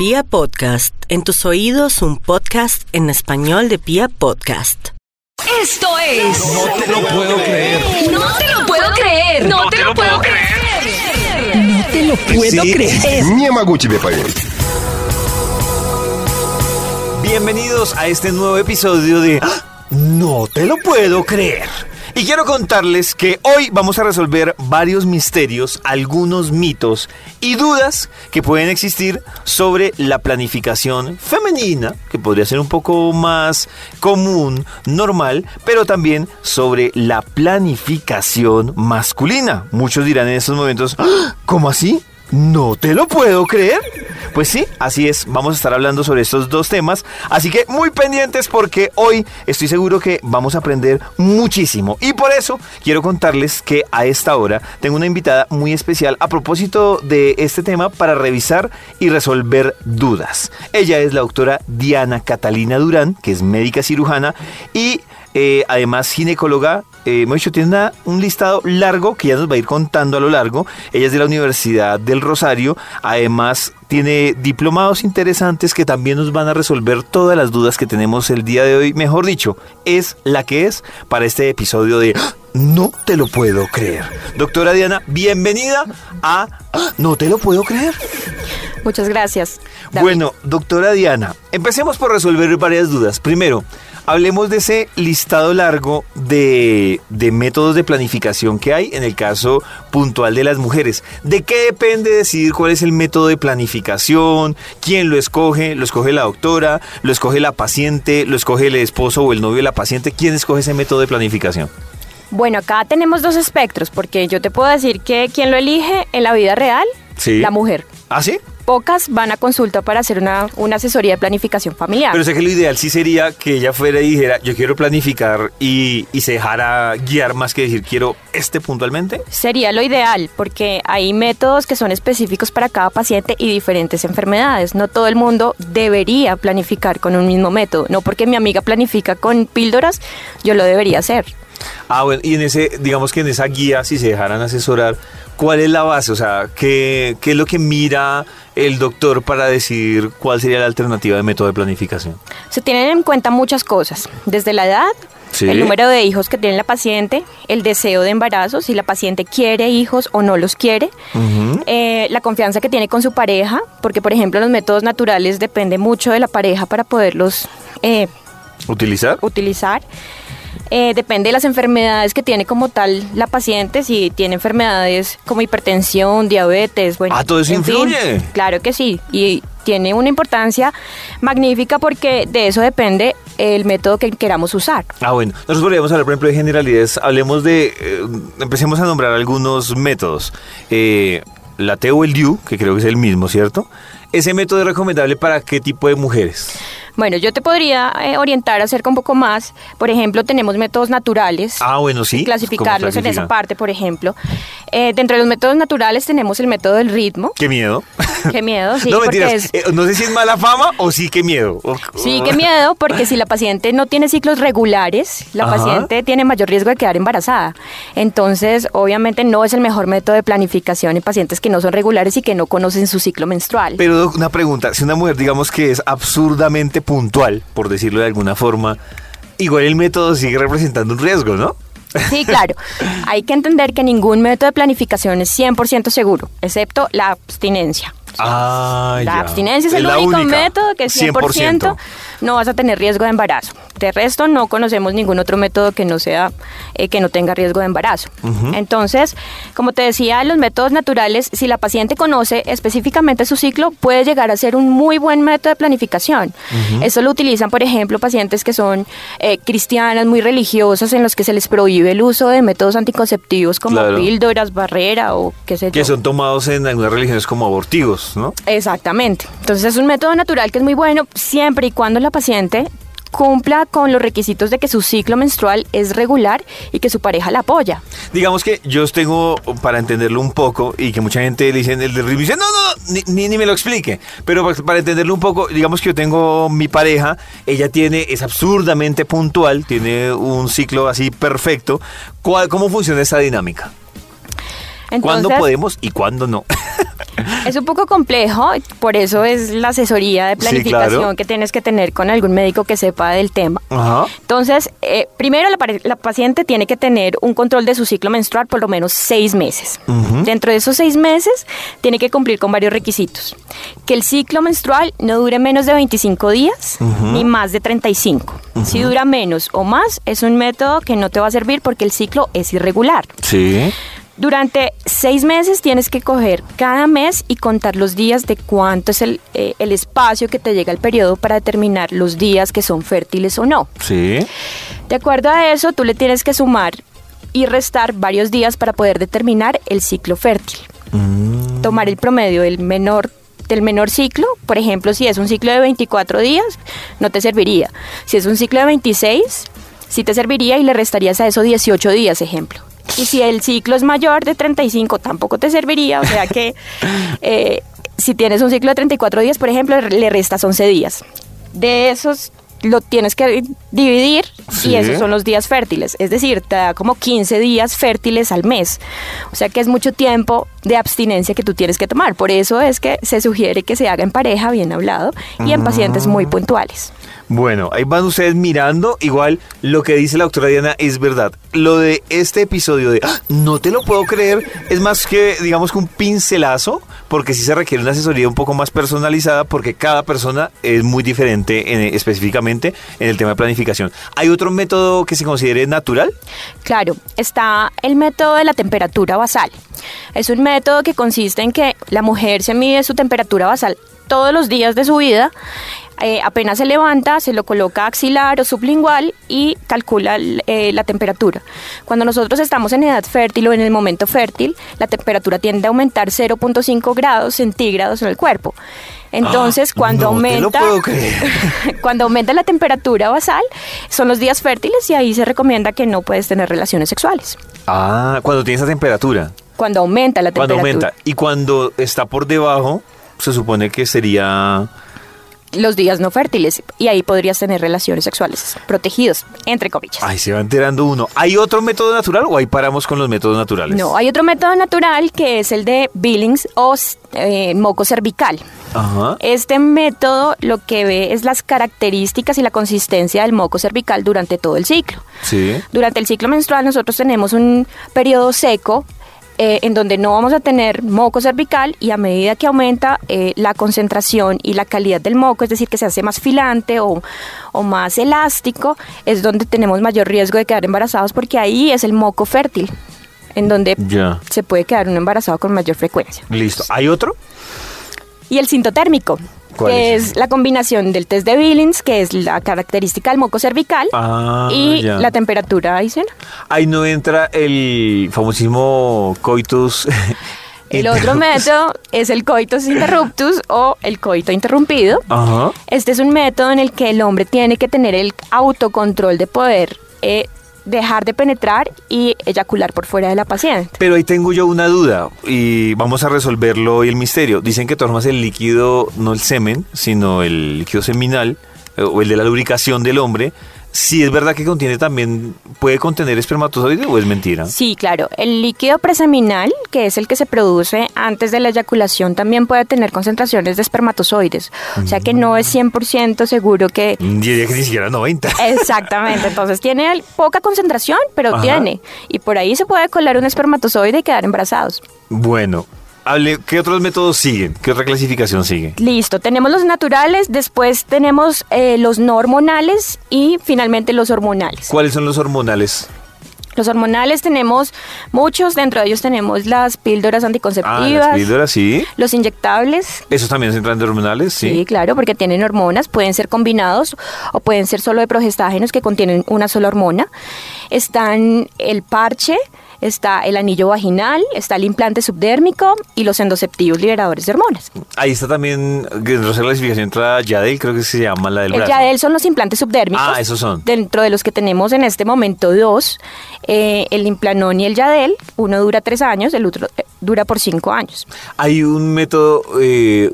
Pia Podcast, en tus oídos un podcast en español de Pia Podcast. Esto es. No te lo puedo creer. No te lo puedo creer. No te lo puedo creer. No te lo puedo Sí, creer. Не могу тебе поверить. Bienvenidos a este nuevo episodio de ¡Ah! No te lo puedo creer. Y quiero contarles que hoy vamos a resolver varios misterios, algunos mitos y dudas que pueden existir sobre la planificación femenina, que podría ser un poco más común, normal, pero también sobre la planificación masculina. Muchos dirán en estos momentos, "¿Ah? ¿cómo así? No te lo puedo creer. Pues sí, así es. Vamos a estar hablando sobre estos dos temas. Así que muy pendientes porque hoy estoy seguro que vamos a aprender muchísimo. Y por eso quiero contarles que a esta hora tengo una invitada muy especial a propósito de este tema para revisar y resolver dudas. Ella es la doctora Diana Catalina Durán, que es médica cirujana y eh, además ginecóloga. Eh, hemos dicho, tiene una- un listado largo que ya nos va a ir contando a lo largo. Ella es de la Universidad del Rosario. Además, tiene diplomados interesantes que también nos van a resolver todas las dudas que tenemos el día de hoy. Mejor dicho, es la que es para este episodio de ¡Ah! No te lo puedo creer. Doctora Diana, bienvenida a ¡Ah! No te lo puedo creer. Muchas gracias. David. Bueno, doctora Diana, empecemos por resolver varias dudas. Primero, hablemos de ese listado largo de, de métodos de planificación que hay en el caso puntual de las mujeres. ¿De qué depende decidir cuál es el método de planificación? ¿Quién lo escoge? ¿Lo escoge la doctora? ¿Lo escoge la paciente? ¿Lo escoge el esposo o el novio de la paciente? ¿Quién escoge ese método de planificación? Bueno, acá tenemos dos espectros, porque yo te puedo decir que quien lo elige en la vida real, Sí. la mujer. ¿Ah, sí? Pocas van a consulta para hacer una, una asesoría de planificación familiar. Pero sé que lo ideal sí sería que ella fuera y dijera, yo quiero planificar y, y se dejara guiar más que decir, quiero este puntualmente. Sería lo ideal, porque hay métodos que son específicos para cada paciente y diferentes enfermedades. No todo el mundo debería planificar con un mismo método. No porque mi amiga planifica con píldoras, yo lo debería hacer. Ah, bueno, y en ese, digamos que en esa guía, si se dejaran asesorar, ¿cuál es la base? O sea, ¿qué, qué es lo que mira el doctor para decidir cuál sería la alternativa de método de planificación? Se tienen en cuenta muchas cosas, desde la edad, Sí. el número de hijos que tiene la paciente, el deseo de embarazo, si la paciente quiere hijos o no los quiere, eh, la confianza que tiene con su pareja, porque por ejemplo los métodos naturales depende mucho de la pareja para poderlos eh, ¿Utilizar? utilizar. Eh, depende de las enfermedades que tiene como tal la paciente, si tiene enfermedades como hipertensión, diabetes, bueno. Ah, todo eso fin. influye. claro que sí, y tiene una importancia magnífica porque de eso depende el método que queramos usar. Ah, bueno. Nosotros podríamos hablar, por ejemplo, de generalidades. Hablemos de... eh, empecemos a nombrar algunos métodos. Eh, la T o el DIU, que creo que es el mismo, ¿cierto? ¿Ese método es recomendable para qué tipo de mujeres? Bueno, yo te podría eh, orientar acerca un poco más. Por ejemplo, tenemos métodos naturales. Ah, bueno, sí. Clasificarlos ¿Cómo en esa parte, por ejemplo. Eh, dentro de los métodos naturales tenemos el método del ritmo. Qué miedo. Qué miedo, sí. no, mentiras. es- Eh, no sé si es mala fama o sí qué miedo. Sí, qué miedo, porque si la paciente no tiene ciclos regulares, la Ajá. paciente tiene mayor riesgo de quedar embarazada. Entonces, obviamente no es el mejor método de planificación en pacientes que no son regulares y que no conocen su ciclo menstrual. Pero una pregunta, si una mujer digamos que es absurdamente puntual, por decirlo de alguna forma, igual el método sigue representando un riesgo, ¿no? Sí, claro. Hay que entender que ningún método de planificación es 100% seguro, excepto la abstinencia. Ah, La ya. abstinencia es, el único única. método que 100%, no vas a tener riesgo de embarazo. De resto, no conocemos ningún otro método que no sea eh, que no tenga riesgo de embarazo. Entonces, como te decía, los métodos naturales, si la paciente conoce específicamente su ciclo, puede llegar a ser un muy buen método de planificación. Eso lo utilizan, por ejemplo, pacientes que son eh, cristianas, muy religiosas, en los que se les prohíbe el uso de métodos anticonceptivos como Claro. píldoras, barrera o qué sé yo. Que son tomados en algunas religiones como abortivos, ¿no? Exactamente. Entonces es un método natural que es muy bueno siempre y cuando la paciente cumpla con los requisitos de que su ciclo menstrual es regular y que su pareja la apoya. Digamos que yo tengo, para entenderlo un poco, y que mucha gente le dice el y dice, no, no, ni, ni, ni me lo explique. Pero para- para entenderlo un poco, digamos que yo tengo mi pareja, ella tiene, es absurdamente puntual, tiene un ciclo así perfecto. ¿Cuál, ¿Cómo funciona esa dinámica? ¿Cuándo Entonces- podemos y cuándo no? Es un poco complejo, por eso es la asesoría de Sí, planificación claro. que tienes que tener con algún médico que sepa del tema. Ajá. Entonces, eh, primero la paciente tiene que tener un control de su ciclo menstrual por lo menos seis meses. Dentro de esos seis meses, tiene que cumplir con varios requisitos. Que el ciclo menstrual no dure menos de 25 días ni más de 35. Si dura menos o más, es un método que no te va a servir porque el ciclo es irregular. Sí. Durante seis meses tienes que coger cada mes y contar los días de cuánto es el, eh, el espacio que te llega el periodo para determinar los días que son fértiles o no. Sí. De acuerdo a eso, tú le tienes que sumar y restar varios días para poder determinar el ciclo fértil. Tomar el promedio del menor del menor ciclo, por ejemplo, si es un ciclo de 24 días, no te serviría. Si es un ciclo de 26, sí te serviría y le restarías a eso 18 días, ejemplo. Y si el ciclo es mayor de 35, tampoco te serviría, o sea que eh, si tienes un ciclo de 34 días, por ejemplo, le restas 11 días. De esos lo tienes que dividir Sí. y esos son los días fértiles. Es decir, te da como 15 días fértiles al mes. O sea que es mucho tiempo de abstinencia que tú tienes que tomar. Por eso es que se sugiere que se haga en pareja, bien hablado, y en pacientes muy puntuales. Bueno, ahí van ustedes mirando. Igual lo que dice la doctora Diana es verdad. Lo de este episodio de "Ah, no te lo puedo creer es más que, digamos que un pincelazo, porque sí se requiere una asesoría un poco más personalizada, porque cada persona es muy diferente en- específicamente en el tema de planificación. ¿Hay otro método que se considere natural? Claro, está el método de la temperatura basal. Es un método que consiste en que la mujer se mide su temperatura basal todos los días de su vida. eh, apenas se levanta, se lo coloca axilar o sublingual y calcula eh, la temperatura. Cuando nosotros estamos en edad fértil o en el momento fértil, la temperatura tiende a aumentar 0.5 grados centígrados en el cuerpo. Entonces, Ah, cuando no aumenta lo puedo creer. cuando aumenta la temperatura basal, son los días fértiles y ahí se recomienda que no puedes tener relaciones sexuales. Ah, cuando tiene esa temperatura. Cuando aumenta la Cuando temperatura. aumenta. Y cuando está por debajo, se supone que sería... Los días no fértiles y ahí podrías tener relaciones sexuales protegidos, entre comillas. Ay, se va enterando uno. ¿Hay otro método natural o ahí paramos con los métodos naturales? No, hay otro método natural que es el de Billings o eh, moco cervical. Ajá. Este método lo que ve es las características y la consistencia del moco cervical durante todo el ciclo. Sí. Durante el ciclo menstrual nosotros tenemos un periodo seco eh, en donde no vamos a tener moco cervical y a medida que aumenta eh, la concentración y la calidad del moco, es decir, que se hace más filante o, o más elástico, es donde tenemos mayor riesgo de quedar embarazados porque ahí es el moco fértil, en donde Ya. se puede quedar un embarazado con mayor frecuencia. Listo. ¿Hay otro? Y el sintotérmico, ¿Cuál que es? es? la combinación del test de Billings, que es la característica del moco cervical, Ah, y ya. la temperatura adicional. Ahí no entra el famosísimo coitus. El otro método es el coitus interruptus o el coito interrumpido. Ajá. Este es un método en el que el hombre tiene que tener el autocontrol de poder eh, dejar de penetrar y eyacular por fuera de la paciente. Pero ahí tengo yo una duda y vamos a resolverlo hoy el misterio. Dicen que tomas el líquido, no el semen, sino el líquido seminal eh, o el de la lubricación del hombre. Si es verdad que contiene también, puede contener espermatozoides o es mentira. Sí, claro. El líquido preseminal, que es el que se produce antes de la eyaculación, también puede tener concentraciones de espermatozoides. O sea que no es 100% seguro que... Diría que ni siquiera 90. Exactamente, entonces tiene poca concentración, pero Ajá. tiene. Y por ahí se puede colar un espermatozoide y quedar embarazados. Bueno, hable, ¿qué otros métodos siguen? ¿Qué otra clasificación sigue? Listo, tenemos los naturales, después tenemos eh, los no hormonales y finalmente los hormonales. ¿Cuáles son los hormonales? Los hormonales tenemos muchos, dentro de ellos tenemos las píldoras Ah, anticonceptivas, las píldoras, sí. los inyectables. ¿Esos también se entran de hormonales? Sí. Sí. claro, porque tienen hormonas, pueden ser combinados o pueden ser solo de progestágenos que contienen una sola hormona. Están el parche, está el anillo vaginal, está el implante subdérmico y los endoceptivos liberadores de hormonas. Ahí está también, que en esa clasificación entra Yadel, creo que se llama la del El brazo. Yadel son los implantes subdérmicos. Ah, esos son. Dentro de los que tenemos en este momento dos, eh, el implanón y el Yadel, uno dura tres años, el otro eh, dura por cinco años. Hay un método eh,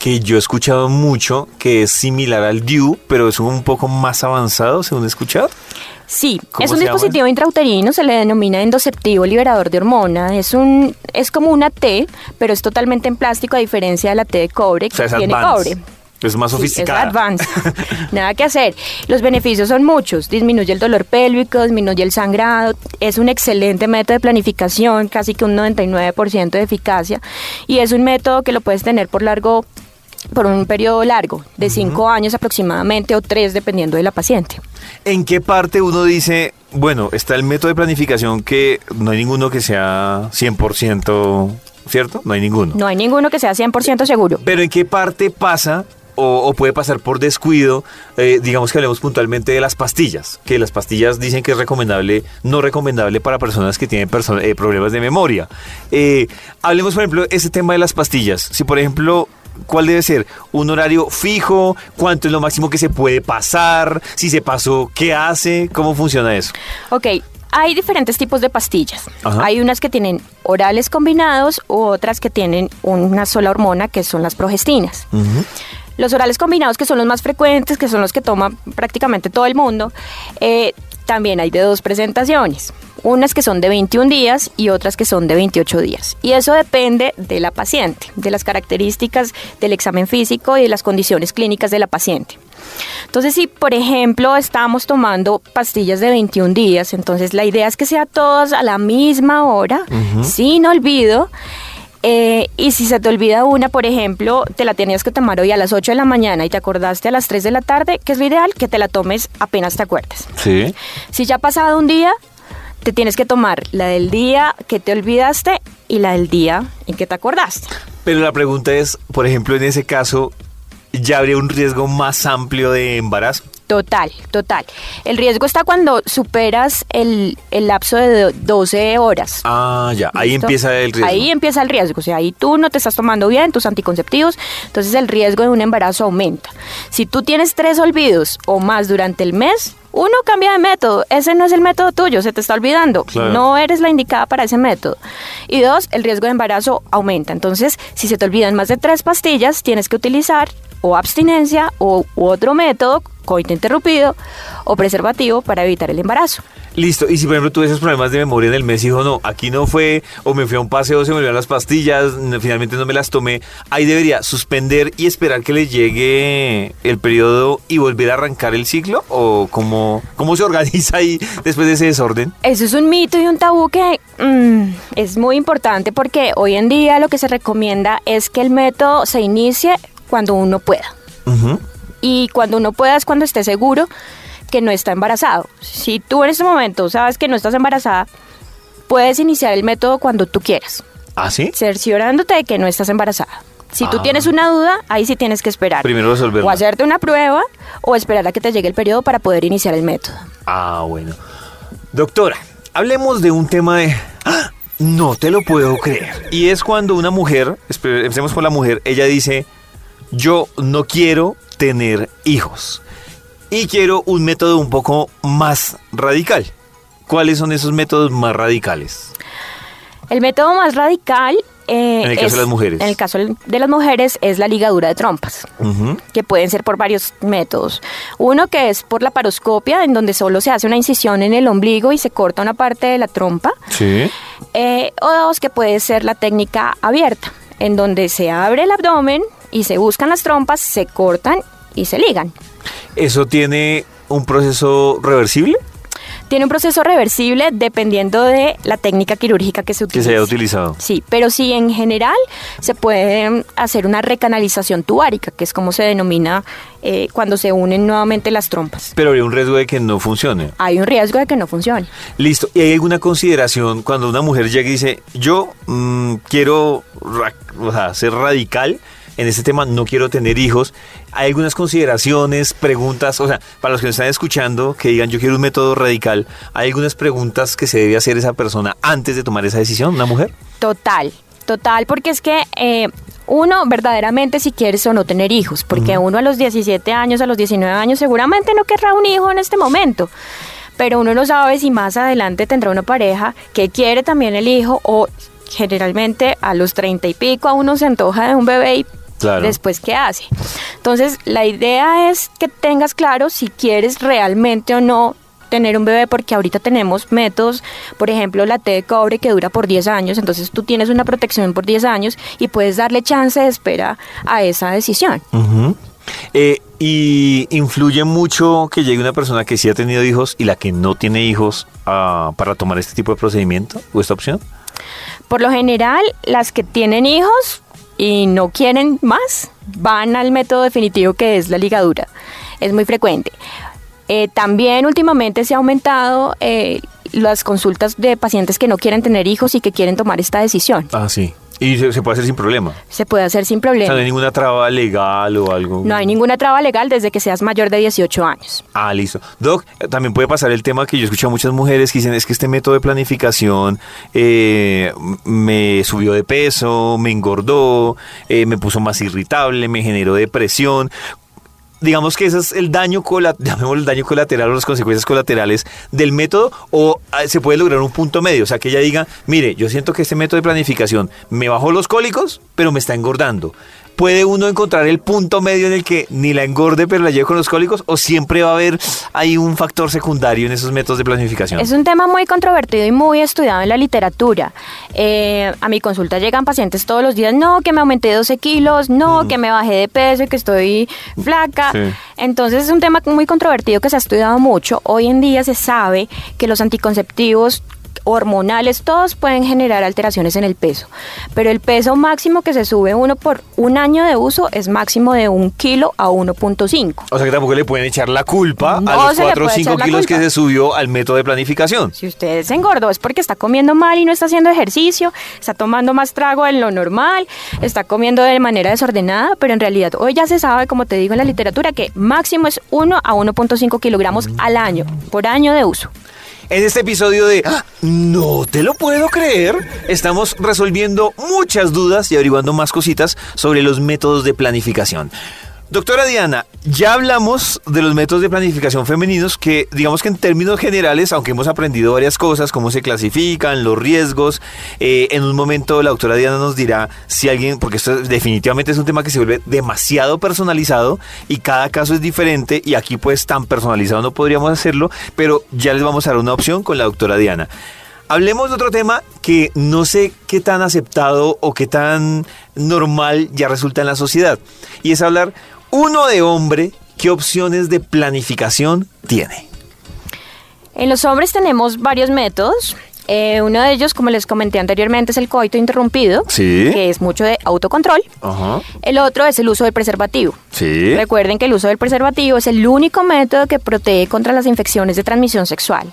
que yo he escuchado mucho que es similar al DIU, pero es un poco más avanzado, según he escuchado. Sí, ¿Cómo es un llama dispositivo intrauterino, se le denomina endoceptivo liberador de hormona. Es un es como una T, pero es totalmente en plástico a diferencia de la T de cobre, O sea, que es tiene advanced. cobre. Es más Sí, sofisticada. es advanced. Nada que hacer. Los beneficios son muchos. Disminuye el dolor pélvico, disminuye el sangrado. Es un excelente método de planificación, casi que un 99% de eficacia. Y es un método que lo puedes tener por largo por un periodo largo, de cinco años aproximadamente o tres, dependiendo de la paciente. ¿En qué parte uno dice, bueno, está el método de planificación que no hay ninguno que sea 100%, ¿cierto? No hay ninguno. No hay ninguno que sea 100% seguro. Pero ¿en qué parte pasa o, o puede pasar por descuido? eh, digamos que hablemos puntualmente de las pastillas, que las pastillas dicen que es recomendable, no recomendable para personas que tienen perso- eh, problemas de memoria. Eh, hablemos, por ejemplo, ese tema de las pastillas. Si, por ejemplo... ¿Cuál debe ser? ¿Un horario fijo? ¿Cuánto es lo máximo que se puede pasar? Si se pasó, ¿qué hace? ¿Cómo funciona eso? Ok, hay diferentes tipos de pastillas. Ajá. Hay unas que tienen orales combinados u otras que tienen una sola hormona, que son las progestinas. Los orales combinados, que son los más frecuentes, que son los que toma prácticamente todo el mundo, eh, también hay de dos presentaciones. Unas que son de 21 días y otras que son de 28 días. Y eso depende de la paciente, de las características del examen físico y de las condiciones clínicas de la paciente. Entonces, si por ejemplo estamos tomando pastillas de 21 días, entonces la idea es que sea todas a la misma hora, sin olvido. Eh, y si se te olvida una, por ejemplo, te la tenías que tomar hoy a las 8 de la mañana y te acordaste a las 3 de la tarde, que es lo ideal, que te la tomes apenas te acuerdes. Sí. Si ya ha pasado un día, te tienes que tomar la del día que te olvidaste y la del día en que te acordaste. Pero la pregunta es, por ejemplo, en ese caso, ¿ya habría un riesgo más amplio de embarazo? Total, total. El riesgo está cuando superas el, el lapso de do- 12 horas. Ah, ya, ahí ¿Listo? empieza el riesgo. Ahí empieza el riesgo. O sea, ahí tú no te estás tomando bien tus anticonceptivos, entonces el riesgo de un embarazo aumenta. Si tú tienes tres olvidos o más durante el mes, uno cambia de método. Ese no es el método tuyo, se te está olvidando. Claro. No eres la indicada para ese método. Y dos, el riesgo de embarazo aumenta. Entonces, si se te olvidan más de tres pastillas, tienes que utilizar o abstinencia o u otro método, coito interrumpido o preservativo para evitar el embarazo. Listo, y si por ejemplo tú esos problemas de memoria en el mes y dijo, no, aquí no fue, o me fui a un paseo, se me olvidaron las pastillas, finalmente no me las tomé, ahí debería suspender y esperar que le llegue el periodo y volver a arrancar el ciclo, o cómo, cómo se organiza ahí después de ese desorden. Eso es un mito y un tabú que mm, es muy importante porque hoy en día lo que se recomienda es que el método se inicie cuando uno pueda. Y cuando uno pueda es cuando esté seguro que no está embarazado. Si tú en este momento sabes que no estás embarazada, puedes iniciar el método cuando tú quieras, ¿Ah, sí? cerciorándote de que no estás embarazada. Si tú Ah. tienes una duda, ahí sí tienes que esperar. Primero resolverla. O hacerte una prueba o esperar a que te llegue el periodo para poder iniciar el método. Ah, bueno. Doctora, hablemos de un tema de... ¡Ah! No te lo puedo creer. Y es cuando una mujer, empecemos por la mujer, ella dice, yo no quiero tener hijos. Y quiero un método un poco más radical. ¿Cuáles son esos métodos más radicales? El método más radical... eh, En el caso es- de las mujeres. En el caso de las mujeres es la ligadura de trompas. Que pueden ser por varios métodos. Uno que es por la paroscopia, en donde solo se hace una incisión en el ombligo y se corta una parte de la trompa. Sí. Eh, o dos, que puede ser la técnica abierta, en donde se abre el abdomen y se buscan las trompas, se cortan y se ligan. ¿Eso tiene un proceso reversible Tiene un proceso reversible dependiendo de la técnica quirúrgica que se que utilice. se haya utilizado? Sí, pero sí en general se puede hacer una recanalización tubárica, que es como se denomina eh, cuando se unen nuevamente las trompas. Pero habría un riesgo de que no funcione. Hay un riesgo de que no funcione. Listo. ¿Y hay alguna consideración cuando una mujer llega y dice, yo mm, quiero ra- o sea, ser radical en este tema, no quiero tener hijos? ¿Hay algunas consideraciones, preguntas? O sea, para los que nos están escuchando, que digan, yo quiero un método radical, ¿hay algunas preguntas que se debe hacer esa persona antes de tomar esa decisión, una mujer? Total, total, porque es que eh, uno verdaderamente si quieres o no tener hijos, porque uno a los 17 años, a los 19 años seguramente no querrá un hijo en este momento. Pero uno no sabe si más adelante tendrá una pareja que quiere también el hijo o generalmente a los 30 y pico a uno se antoja de un bebé y Claro. después qué hace. Entonces la idea es que tengas claro si quieres realmente o no tener un bebé porque ahorita tenemos métodos, por ejemplo, la T de cobre que dura por 10 años, entonces tú tienes una protección por 10 años y puedes darle chance de espera a esa decisión. Eh, y influye mucho que llegue una persona que sí ha tenido hijos y la que no tiene hijos ah, para tomar este tipo de procedimiento o esta opción. Por lo general, las que tienen hijos y no quieren más van al método definitivo que es la ligadura. Es muy frecuente. Eh, también últimamente se ha aumentado eh, las consultas de pacientes que no quieren tener hijos y que quieren tomar esta decisión. Ah, sí. Y se, se puede hacer sin problema. Se puede hacer sin O problema. sea, no hay ninguna traba legal o algo. No hay ninguna traba legal desde que seas mayor de 18 años. Ah, listo. Doc, eh, también puede pasar el tema que yo escucho a muchas mujeres que dicen es que este método de planificación eh, me subió de peso, me engordó, eh, me puso más irritable, me generó depresión. Digamos que ese es el daño, el daño colateral o las consecuencias colaterales del método o ah, se puede lograr un punto medio. O sea, que ella diga, mire, yo siento que este método de planificación me bajó los cólicos, pero me está engordando. ¿Puede uno encontrar el punto medio en el que ni la engorde pero la lleve con los cólicos o siempre va a haber ahí un factor secundario en esos métodos de planificación? Es un tema muy controvertido y muy estudiado en la literatura. Eh, a mi consulta llegan pacientes todos los días, no, que me aumenté 12 kilos, no, que me bajé de peso y que estoy flaca. Sí. Entonces es un tema muy controvertido que se ha estudiado mucho. Hoy en día se sabe que los anticonceptivos hormonales, todos pueden generar alteraciones en el peso, pero el peso máximo que se sube uno por un año de uso es máximo de un kilo a 1.5. O sea que tampoco le pueden echar la culpa No a los se le 4 o puede 5 echar la kilos que se subió al método de planificación. Si usted se engordó es porque está comiendo mal y no está haciendo ejercicio, está tomando más trago de lo normal, está comiendo de manera desordenada, pero en realidad hoy ya se sabe, como te digo en la literatura, que máximo es 1 a 1.5 kilogramos al año, por año de uso. En este episodio de ¡Ah! No te lo puedo creer, estamos resolviendo muchas dudas y averiguando más cositas sobre los métodos de planificación. Doctora Diana, ya hablamos de los métodos de planificación femeninos que, digamos que en términos generales, aunque hemos aprendido varias cosas, cómo se clasifican, los riesgos, eh, en un momento la doctora Diana nos dirá si alguien, porque esto definitivamente es un tema que se vuelve demasiado personalizado y cada caso es diferente y aquí pues tan personalizado no podríamos hacerlo, pero ya les vamos a dar una opción con la doctora Diana. Hablemos de otro tema que no sé qué tan aceptado o qué tan normal ya resulta en la sociedad. Y es hablar, uno de hombre, qué opciones de planificación tiene. En los hombres tenemos varios métodos. Eh, uno de ellos, como les comenté anteriormente, es el coito interrumpido, Sí. que es mucho de autocontrol. Ajá. El otro es el uso del preservativo. Sí. Recuerden que el uso del preservativo es el único método que protege contra las infecciones de transmisión sexual.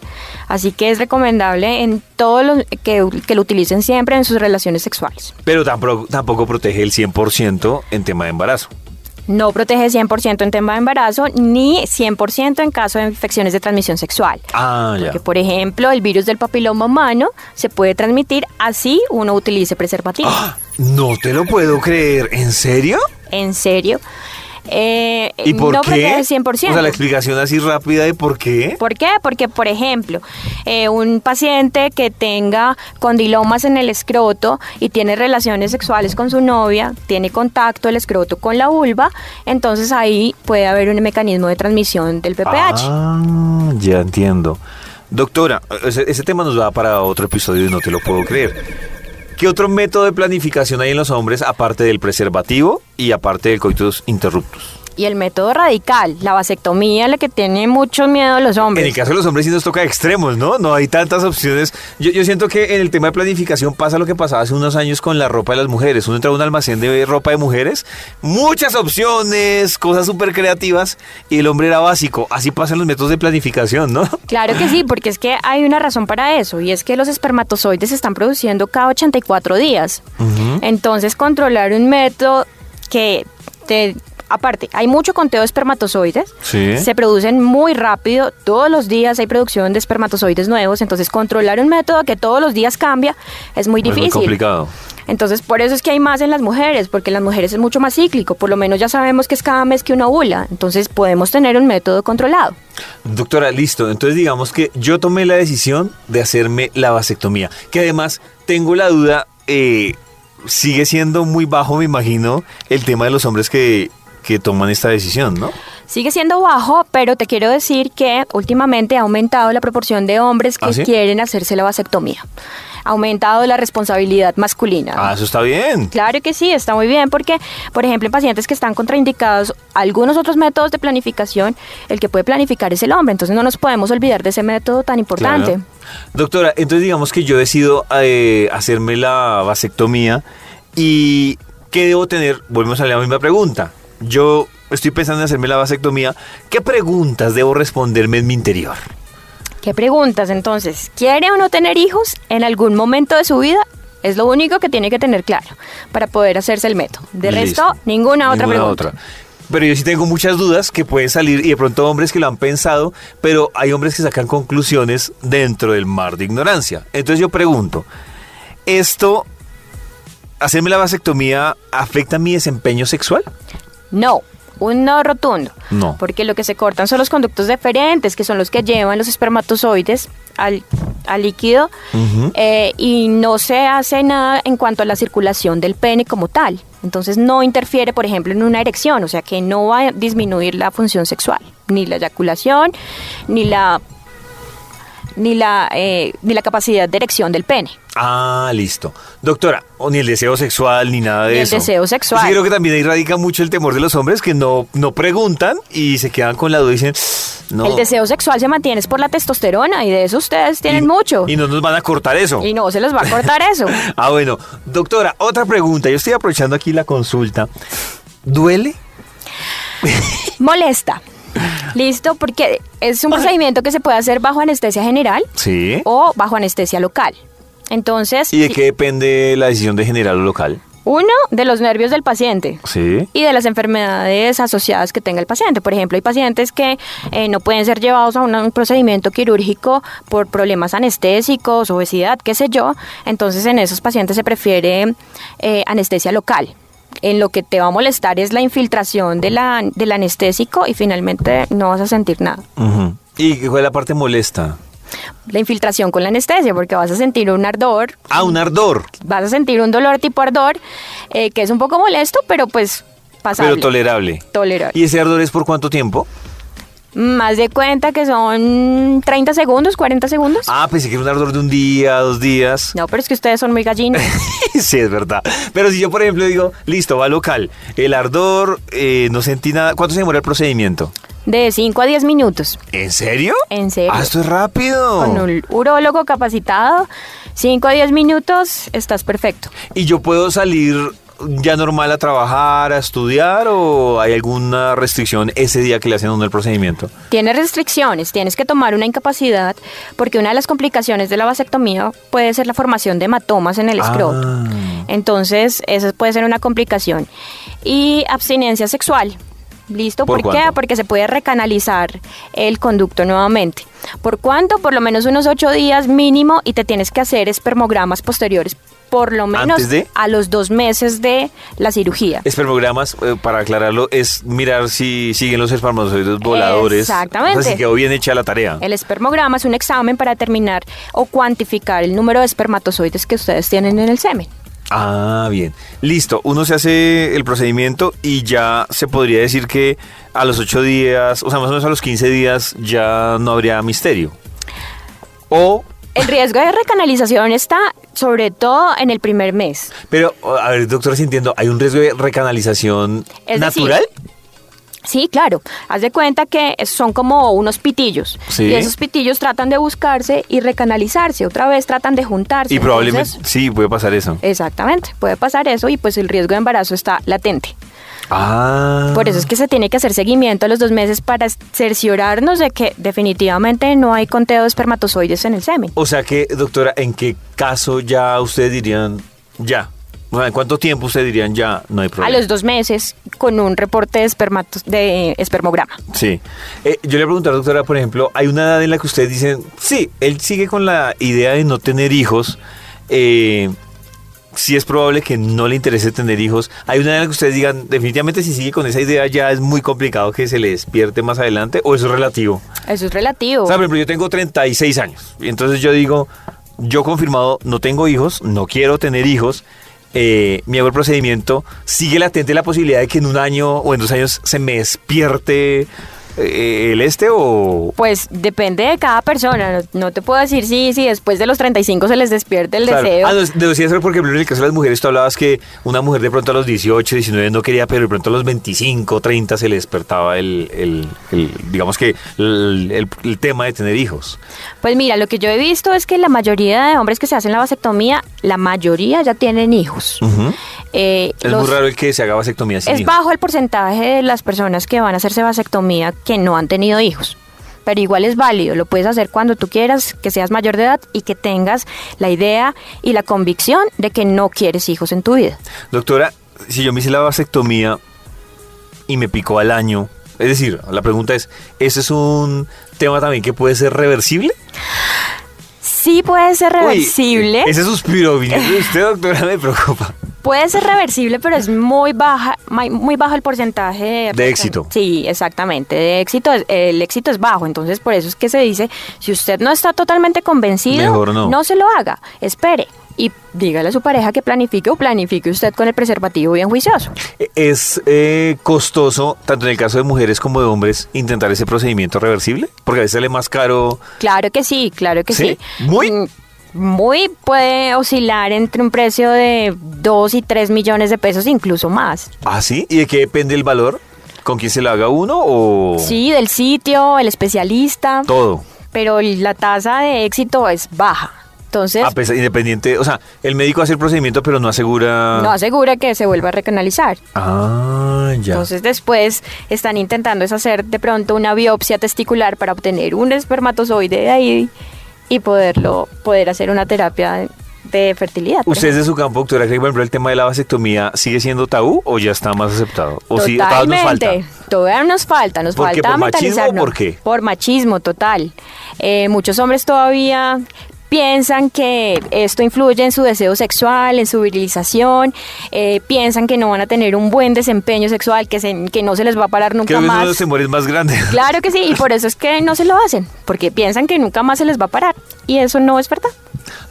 Así que es recomendable en todos los que, que lo utilicen siempre en sus relaciones sexuales. Pero tampoco, tampoco protege el 100% en tema de embarazo. No protege 100% en tema de embarazo ni 100% en caso de infecciones de transmisión sexual. Ah, ya. Porque, por ejemplo, el virus del papiloma humano se puede transmitir así uno utilice preservativo. Ah, no te lo puedo creer. ¿En serio? En serio. Eh, ¿Y por no qué? protege 100%. O sea, la explicación así rápida de por qué. ¿Por qué? Porque, por ejemplo, eh, un paciente que tenga condilomas en el escroto y tiene relaciones sexuales con su novia, tiene contacto el escroto con la vulva, entonces ahí puede haber un mecanismo de transmisión del PPH. Ah, ya entiendo. Doctora, ese, ese tema nos va para otro episodio y no te lo puedo creer. ¿Qué otro método de planificación hay en los hombres aparte del preservativo y aparte del coitus interruptus? Y el método radical, la vasectomía, la que tiene mucho miedo los En hombres. el caso de los hombres sí nos toca extremos, ¿no? No hay tantas opciones. Yo, yo siento que en el tema de planificación pasa lo que pasaba hace unos años con la ropa de las mujeres. Uno entra a un almacén de ropa de mujeres, muchas opciones, cosas súper creativas, y el hombre era básico. Así pasan los métodos de planificación, ¿no? Claro que sí, porque es que hay una razón para eso, y es que los espermatozoides se están produciendo cada 84 días. Entonces, controlar un método que te... Aparte, hay mucho conteo de espermatozoides, Sí. se producen muy rápido, todos los días hay producción de espermatozoides nuevos, entonces controlar un método que todos los días cambia es muy Es muy difícil. complicado. Entonces, por eso es que hay más en las mujeres, porque en las mujeres es mucho más cíclico, por lo menos ya sabemos que es cada mes que una ovula, entonces podemos tener un método controlado. Doctora, listo. Entonces digamos que yo tomé la decisión de hacerme la vasectomía, que además tengo la duda, eh, sigue siendo muy bajo, me imagino, el tema de los hombres que, que toman esta decisión, ¿no? Sigue siendo bajo, pero te quiero decir que últimamente ha aumentado la proporción de hombres que ¿Ah, sí? quieren hacerse la vasectomía. Ha aumentado la responsabilidad masculina. Ah, eso está bien. Claro que sí, está muy bien porque, por ejemplo, en pacientes que están contraindicados algunos otros métodos de planificación, el que puede planificar es el hombre, entonces no nos podemos olvidar de ese método tan importante. Claro. Doctora, entonces digamos que yo decido eh, hacerme la vasectomía y ¿qué debo tener? Volvemos a la misma pregunta. Yo estoy pensando en hacerme la vasectomía. ¿Qué preguntas debo responderme en mi interior? ¿Qué preguntas entonces? ¿Quiere o no tener hijos en algún momento de su vida? Es lo único que tiene que tener claro para poder hacerse el método. De Listo. resto, ninguna otra Ninguna pregunta. otra. Pero yo sí tengo muchas dudas que pueden salir y de pronto hombres que lo han pensado, pero hay hombres que sacan conclusiones dentro del mar de ignorancia. Entonces yo pregunto, ¿esto, hacerme la vasectomía, afecta mi desempeño sexual? No, un no rotundo. No. Porque lo que se cortan son los conductos deferentes, que son los que llevan los espermatozoides al, al líquido, eh, y no se hace nada en cuanto a la circulación del pene como tal. Entonces no interfiere, por ejemplo, en una erección, o sea que no va a disminuir la función sexual, ni la eyaculación, ni la ni la eh, ni la capacidad de erección del pene. Ah, listo. Doctora, o ni el deseo sexual, ni nada de Ni el eso. deseo sexual. Sí, creo que también ahí radica mucho el temor de los hombres que no, no preguntan y se quedan con la duda y dicen, no. El deseo sexual se mantiene es por la testosterona y de eso ustedes tienen y- mucho. Y no nos van a cortar eso. Y no se les va a cortar eso. Ah, bueno. Doctora, otra pregunta. Yo estoy aprovechando aquí la consulta. ¿Duele? Molesta. Listo, porque es un procedimiento que se puede hacer bajo anestesia general Sí. o bajo anestesia local. Entonces, ¿Y de qué depende la decisión de general o local? uno, de los nervios del paciente. Sí. Y de las enfermedades asociadas que tenga el paciente. Por ejemplo, hay pacientes que eh, no pueden ser llevados a un procedimiento quirúrgico por problemas anestésicos, obesidad, qué sé yo. Entonces, en esos pacientes se prefiere eh, anestesia local. En lo que te va a molestar es la infiltración de la, del anestésico y finalmente no vas a sentir nada. ¿Y cuál es la parte molesta? La infiltración con la anestesia, porque vas a sentir un ardor, Ah, un ardor. vas a sentir un dolor tipo ardor, eh, que es un poco molesto, pero pues pasable. Pero tolerable. Tolerable. ¿Y ese ardor es por cuánto tiempo? Más de cuenta que son 30 segundos, 40 segundos. Ah, pensé que era un ardor de un día, dos días. No, pero es que ustedes son muy gallinos. sí, es verdad. Pero si yo, por ejemplo, digo, listo, va local. El ardor, eh, no sentí nada. ¿Cuánto se demora el procedimiento? De 5 a 10 minutos. ¿En serio? En serio. Ah, esto es rápido. Con un urólogo capacitado, 5 a 10 minutos, estás perfecto. ¿Y yo puedo salir ya normal a trabajar, a estudiar o hay alguna restricción ese día que le hacen el procedimiento? Tienes restricciones, tienes que tomar una incapacidad, porque una de las complicaciones de la vasectomía puede ser la formación de hematomas en el escroto. Ah. Entonces, esa puede ser una complicación. Y abstinencia sexual. ¿Listo? ¿Por ¿Por, qué? Porque se puede recanalizar el conducto nuevamente. ¿Por cuánto? Por lo menos unos ocho días mínimo y te tienes que hacer espermogramas posteriores por lo menos a los dos meses de la cirugía. Espermogramas, eh, para aclararlo, es mirar si siguen los espermatozoides voladores. Exactamente. O sea, si quedó bien hecha la tarea. El espermograma es un examen para determinar o cuantificar el número de espermatozoides que ustedes tienen en el semen. Ah, bien. Listo. Uno se hace el procedimiento y ya se podría decir que a los 8 días, o sea, más o menos a los 15 días, ya no habría misterio. O, El riesgo de recanalización está sobre todo en el primer mes. pero, a ver, doctora, si entiendo, ¿hay un riesgo de recanalización Es decir, natural? Sí, claro. Haz de cuenta que son como unos pitillos. Sí. Y esos pitillos tratan de buscarse y recanalizarse. Otra vez tratan de juntarse. y probablemente, Entonces, sí, puede pasar eso. exactamente. Puede pasar eso y pues el riesgo de embarazo está latente. Ah. Por eso es que se tiene que hacer seguimiento a los dos meses para cerciorarnos de que definitivamente no hay conteo de espermatozoides en el semen. O sea que, doctora, ¿en qué caso ya ustedes dirían ya? O sea, ¿En cuánto tiempo ustedes dirían ya no hay A problema? los dos meses con un reporte de, espermatos- de espermograma. Sí. Eh, yo le pregunto a la doctora, por ejemplo, hay una edad en la que ustedes dicen, sí, él sigue con la idea de no tener hijos. Eh, sí es probable que no le interese tener hijos. Hay una edad en la que ustedes digan, definitivamente si sigue con esa idea ya es muy complicado que se le despierte más adelante, o eso es relativo. Eso es relativo. O sea, por ejemplo, yo tengo 36 años. Y entonces yo digo, yo confirmado, no tengo hijos, no quiero tener hijos. eh, me hago el procedimiento, sigue latente la posibilidad de que en un año o en dos años se me despierte el este o... Pues depende de cada persona. No, no te puedo decir si sí, después de los 35 se les despierte el Claro. deseo. Ah, no, decía eso porque en el caso de las mujeres tú hablabas que una mujer de pronto a los 18, 19 no quería, pero de pronto a los 25, 30 se le despertaba el, el- el- digamos que el, tema de tener hijos. Pues mira, lo que yo he visto es que la mayoría de hombres que se hacen la vasectomía, la mayoría ya tienen hijos. Eh, Es los- muy raro el que se haga vasectomía sin es hijos. bajo el porcentaje de las personas que van a hacerse vasectomía que no han tenido hijos. Pero igual es válido, lo puedes hacer cuando tú quieras, que seas mayor de edad y que tengas la idea y la convicción de que no quieres hijos en tu vida. Doctora, si yo me hice la vasectomía y me picó al año, es decir, la pregunta es, ¿ese es un tema también que puede ser reversible? Sí puede ser Uy, reversible. ese suspiro de usted, doctora, me preocupa. Puede ser reversible, pero es muy baja, muy bajo el porcentaje de, De éxito. Sí, exactamente. De éxito, el éxito es bajo. Entonces, por eso es que se dice, si usted no está totalmente convencido, no. se lo haga. Espere y dígale a su pareja que planifique o planifique usted con el preservativo bien juicioso. ¿Es eh, costoso, tanto en el caso de mujeres como de hombres, intentar ese procedimiento reversible? Porque a veces sale más caro. Claro que sí, claro que ¿Sí? sí. ¿Muy? Mm, Muy puede oscilar entre un precio de 2 y 3 millones de pesos, incluso más. ¿Ah, sí? ¿Y de qué depende el valor? ¿Con quién se lo haga uno o...? Sí, del sitio, el especialista. Todo. pero la tasa de éxito es baja. Entonces, A pesar, independiente, o sea, el médico hace el procedimiento pero no asegura... no asegura que se vuelva a recanalizar. Ah, ya. Entonces, después están intentando es hacer de pronto una biopsia testicular para obtener un espermatozoide de ahí y poderlo, poder hacer una terapia de fertilidad. ¿Usted de su campo, doctora, que por ejemplo, el tema de la vasectomía sigue siendo tabú o ya está más aceptado? ¿O todavía nos falta? Todavía nos falta, nos ¿Por qué? ¿Por machismo o por qué? Por machismo, total. Eh, muchos hombres todavía piensan que esto influye en su deseo sexual, en su virilización, eh, piensan que no van a tener un buen desempeño sexual, que, se- que no se les va a parar nunca Creo que uno de más. más grandes. Claro que sí, y por eso es que no se lo hacen, porque piensan que nunca más se les va a parar, y eso no es verdad.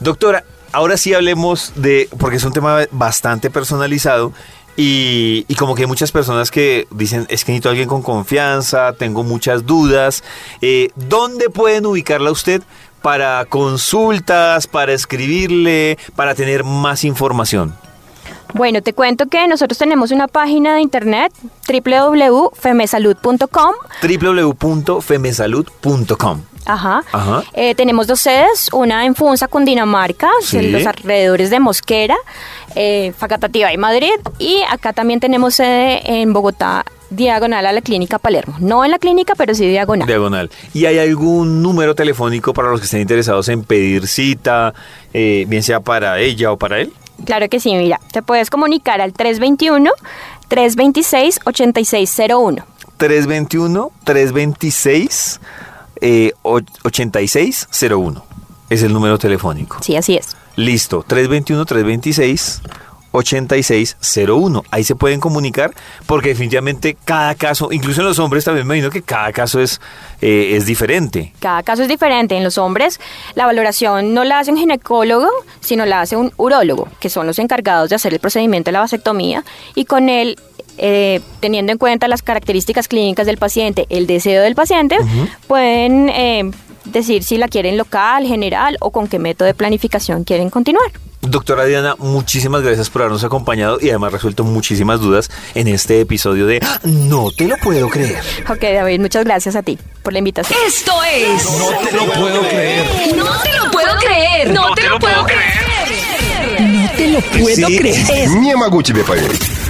Doctora, ahora sí hablemos de, porque es un tema bastante personalizado y, y como que hay muchas personas que dicen, es que necesito a alguien con confianza, tengo muchas dudas. Eh, ¿Dónde pueden ubicarla usted para consultas, para escribirle, para tener más información? Bueno, te cuento que nosotros tenemos una página de internet www.femesalud.com www.femesalud.com Ajá. Ajá. Eh, tenemos dos sedes, una en Funza, Cundinamarca, Sí. en los alrededores de Mosquera, eh, Facatativá y Madrid. Y acá también tenemos sede en Bogotá, diagonal a la clínica Palermo. No en la clínica, pero sí diagonal. Diagonal. ¿Y hay algún número telefónico para los que estén interesados en pedir cita, eh, bien sea para ella o para él? Claro que sí, mira, te puedes comunicar al 321 326 8601. 321 326 eh, och- 8601 es el número telefónico. Sí, así es. Listo, 321 326 8601. Ahí se pueden comunicar porque definitivamente cada caso, incluso en los hombres también me imagino que cada caso es, eh, es diferente. Cada caso es diferente. En los hombres, la valoración no la hace un ginecólogo, sino la hace un urólogo, que son los encargados de hacer el procedimiento de la vasectomía. Y con él, eh, teniendo en cuenta las características clínicas del paciente, el deseo del paciente, pueden eh, decir si la quieren local, general o con qué método de planificación quieren continuar. Doctora Diana, muchísimas gracias por habernos acompañado y además resuelto muchísimas dudas en este episodio de No te lo puedo creer. Ok, David, muchas gracias a ti por la invitación. Esto es No te lo puedo creer. No te lo puedo creer. No te lo puedo creer. No te lo puedo creer. Niemaguchi de país.